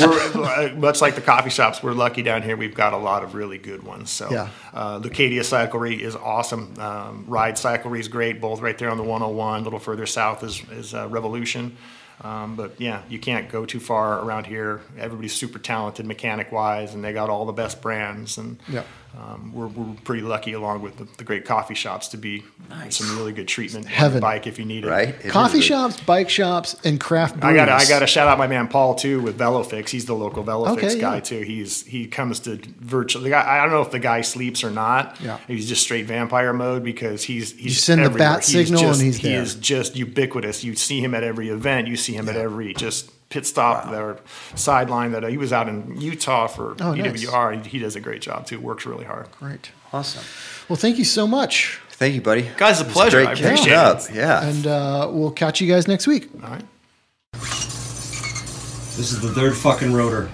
S3: we're uh, much like the coffee shops. We're lucky down here. We've got a lot of really good ones. So,
S1: Yeah.
S3: uh, Leucadia Cyclery is awesome. Um, Ride Cyclery is great. Both right there on the 101. A little further south is is uh, Revolution. Um, but yeah, you can't go too far around here. Everybody's super talented mechanic wise, and they got all the best brands. And
S1: Yeah.
S3: Um, we're, we're pretty lucky, along with the, the great coffee shops, to be some really good treatment on
S1: Heaven.
S3: the bike if you need it.
S2: Right. It
S1: Coffee
S2: is a-
S1: shops, bike shops, and craft
S3: I
S1: brews.
S3: got I got to shout out my man Paul too with VeloFix. He's the local VeloFix
S1: Okay,
S3: guy
S1: yeah.
S3: too. He's he comes to virtually. I don't know if the guy sleeps or not.
S1: Yeah.
S3: he's just straight vampire mode because he's he's
S1: You send the
S3: everywhere.
S1: bat signal and he's
S3: he
S1: there.
S3: is just ubiquitous. You see him at every event. You see him at every just pit stop or sideline. That uh, he was out in Utah for
S1: Oh, nice.
S3: BWR. He, he does a great job too. Works really hard.
S1: Great.
S2: Awesome.
S1: Well, thank you so much.
S2: Thank you, buddy.
S3: Guys, a pleasure.
S2: Great
S3: I
S2: catching
S3: appreciate
S2: up.
S3: it.
S2: Yeah.
S1: And uh, we'll catch you guys next week.
S3: All right.
S4: This is the third fucking rotor.